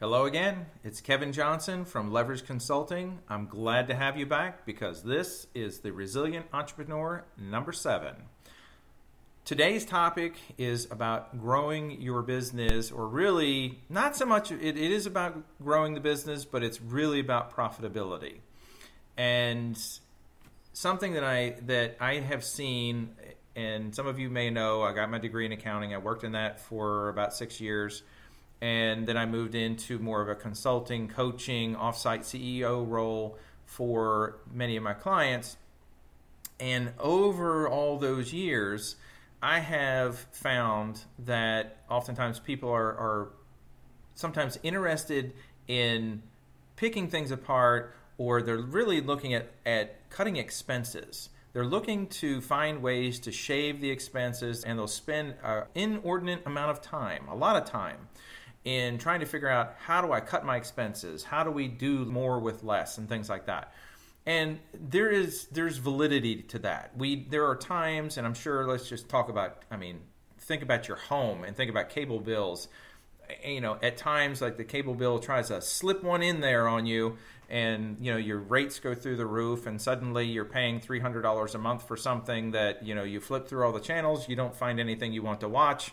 Hello again. It's Kevin Johnson from Leverage Consulting. I'm glad to have you back because this is the Resilient Entrepreneur number seven. Today's topic is about growing your business, or really not so much, it, it is about growing the business, but it's really about profitability. And something that I that I have seen, and some of you may know, I got my degree in accounting. I worked in that for about six years and then I moved into more of a consulting, coaching, offsite CEO role for many of my clients. And over all those years, I have found that oftentimes people are, are sometimes interested in picking things apart or they're really looking at, at cutting expenses. They're looking to find ways to shave the expenses and they'll spend an inordinate amount of time, a lot of time, in trying to figure out how do I cut my expenses? How do we do more with less and things like that. And there is there's validity to that. We there are times and I'm sure let's just talk about I mean think about your home and think about cable bills. You know, at times like the cable bill tries to slip one in there on you and you know your rates go through the roof and suddenly you're paying $300 a month for something that you know you flip through all the channels you don't find anything you want to watch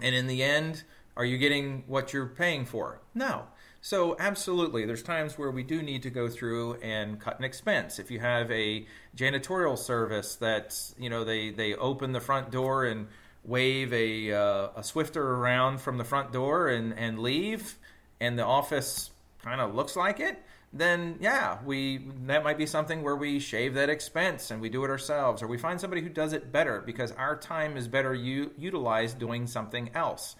and in the end are you getting what you're paying for? No. So, absolutely, there's times where we do need to go through and cut an expense. If you have a janitorial service that, you know, they, they open the front door and wave a, uh, a Swiffer around from the front door and, and leave, and the office kind of looks like it, then yeah, we that might be something where we shave that expense and we do it ourselves, or we find somebody who does it better because our time is better u- utilized doing something else.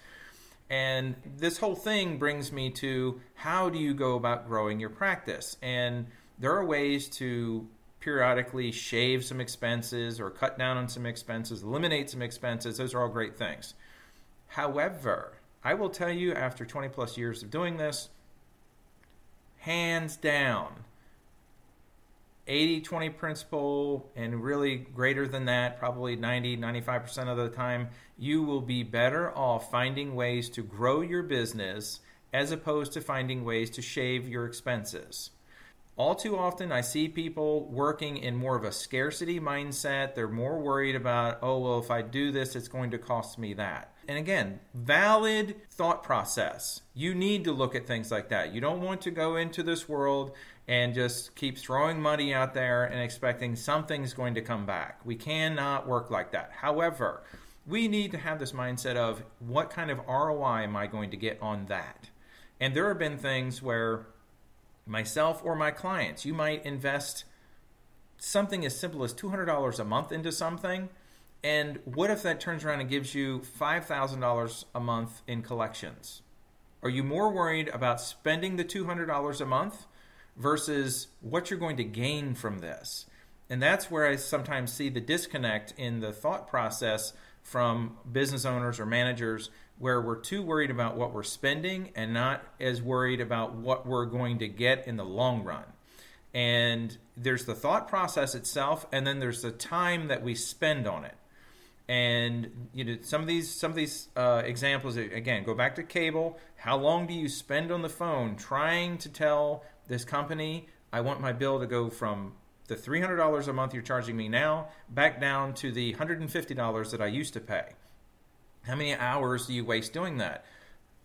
And this whole thing brings me to how do you go about growing your practice? And there are ways to periodically shave some expenses or cut down on some expenses, eliminate some expenses. Those are all great things. However, I will tell you after 20 plus years of doing this, hands down, 80 20 principle and really greater than that probably 90 95% of the time you will be better off finding ways to grow your business as opposed to finding ways to shave your expenses. All too often i see people working in more of a scarcity mindset. They're more worried about oh well if i do this it's going to cost me that. And again valid thought process. You need to look at things like that. You don't want to go into this world and just keep throwing money out there and expecting something's going to come back. We cannot work like that. However, we need to have this mindset of what kind of ROI am I going to get on that? And there have been things where myself or my clients, you might invest something as simple as $200 a month into something. And what if that turns around and gives you $5,000 a month in collections? Are you more worried about spending the $200 a month versus what you're going to gain from this. And that's where I sometimes see the disconnect in the thought process from business owners or managers where we're too worried about what we're spending and not as worried about what we're going to get in the long run. And there's the thought process itself, and then there's the time that we spend on it. And you know some of these some of these uh, examples again go back to cable. How long do you spend on the phone trying to tell this company, I want my bill to go from the $300 a month you're charging me now back down to the $150 that I used to pay. How many hours do you waste doing that?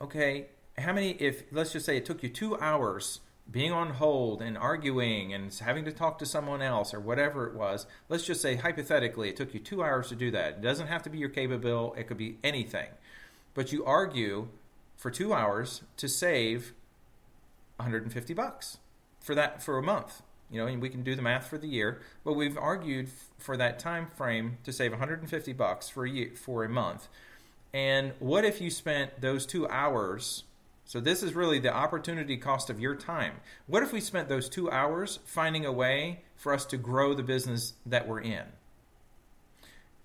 Okay, how many, if let's just say it took you two hours being on hold and arguing and having to talk to someone else or whatever it was, let's just say hypothetically it took you two hours to do that. It doesn't have to be your cable bill, it could be anything. But you argue for two hours to save 150 bucks for that for a month. You know, and we can do the math for the year, but we've argued for that time frame to save 150 bucks for a year, for a month. And what if you spent those 2 hours so this is really the opportunity cost of your time. What if we spent those 2 hours finding a way for us to grow the business that we're in?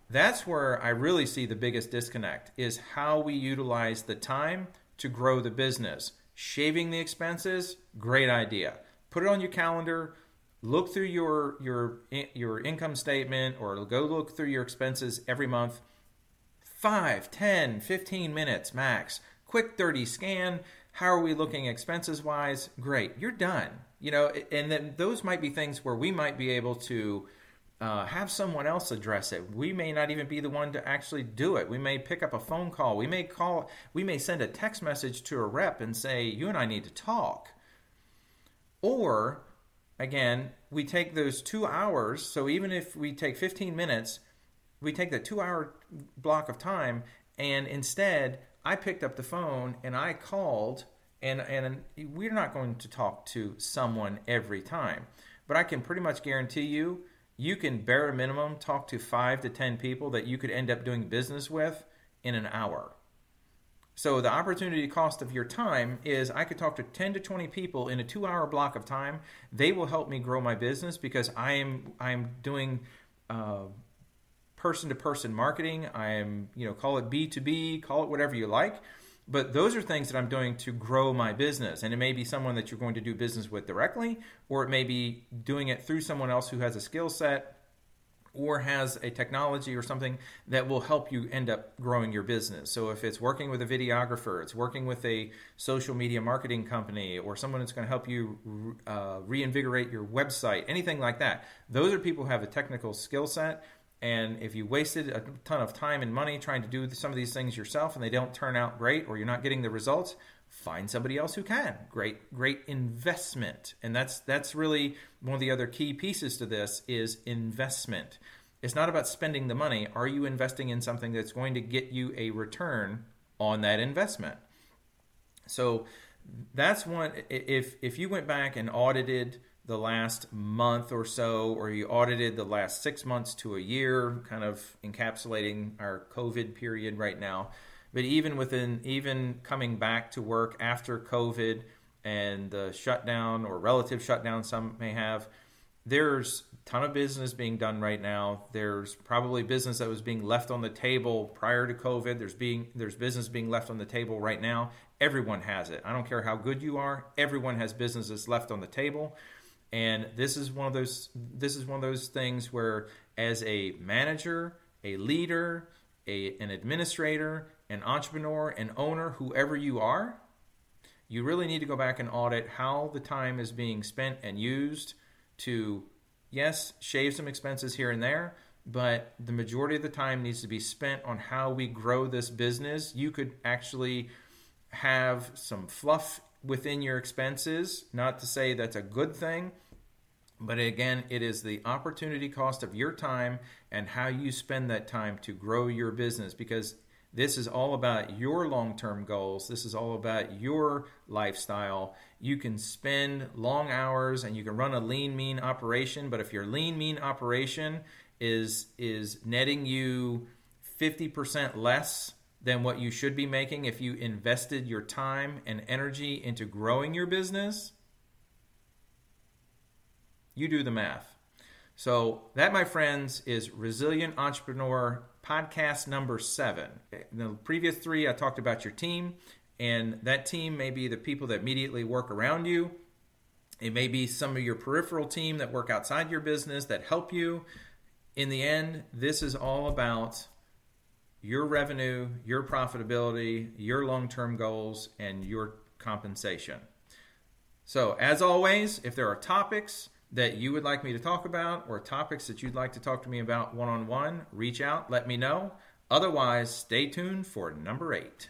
That's where I really see the biggest disconnect is how we utilize the time to grow the business Shaving the expenses, great idea. Put it on your calendar. Look through your your your income statement or go look through your expenses every month. 5, 10, 15 minutes max. Quick 30 scan. How are we looking expenses wise? Great, you're done. You know, and then those might be things where we might be able to uh, have someone else address it. We may not even be the one to actually do it. We may pick up a phone call. We may call. We may send a text message to a rep and say, "You and I need to talk." Or, again, we take those two hours. So even if we take 15 minutes, we take the two-hour block of time, and instead, I picked up the phone and I called. And, and we're not going to talk to someone every time, but I can pretty much guarantee you you can bare minimum talk to five to 10 people that you could end up doing business with in an hour. So the opportunity cost of your time is I could talk to 10 to 20 people in a 2-hour block of time. They will help me grow my business because I am I am doing person to person marketing. I am, you know, call it B2B, call it whatever you like. But those are things that I'm doing to grow my business. And it may be someone that you're going to do business with directly, or it may be doing it through someone else who has a skill set or has a technology or something that will help you end up growing your business. So if it's working with a videographer, it's working with a social media marketing company, or someone that's going to help you uh, reinvigorate your website, anything like that. Those are people who have a technical skill set and if you wasted a ton of time and money trying to do some of these things yourself and they don't turn out great or you're not getting the results, find somebody else who can. Great great investment. And that's that's really one of the other key pieces to this is investment. It's not about spending the money. Are you investing in something that's going to get you a return on that investment? So that's one if if you went back and audited the last month or so, or you audited the last six months to a year, kind of encapsulating our COVID period right now. But even within, even coming back to work after COVID and the shutdown or relative shutdown some may have, there's a ton of business being done right now. There's probably business that was being left on the table prior to COVID. There's being there's business being left on the table right now. Everyone has it. I don't care how good you are. Everyone has businesses left on the table. And this is one of those this is one of those things where as a manager, a leader, a, an administrator, an entrepreneur, an owner, whoever you are, you really need to go back and audit how the time is being spent and used to yes, shave some expenses here and there, but the majority of the time needs to be spent on how we grow this business. You could actually have some fluff within your expenses, not to say that's a good thing, but again, it is the opportunity cost of your time and how you spend that time to grow your business because this is all about your long term goals. This is all about your lifestyle. You can spend long hours and you can run a lean, mean operation, but if your lean, mean operation is, is netting you 50% less than what you should be making if you invested your time and energy into growing your business, you do the math. So, that, my friends, is Resilient Entrepreneur podcast number seven. In the previous three, I talked about your team, and that team may be the people that immediately work around you. It may be some of your peripheral team that work outside your business that help you. In the end, this is all about your revenue, your profitability, your long term goals, and your compensation. So, as always, if there are topics, that you would like me to talk about or topics that you'd like to talk to me about one on one, reach out, let me know. Otherwise, stay tuned for number eight.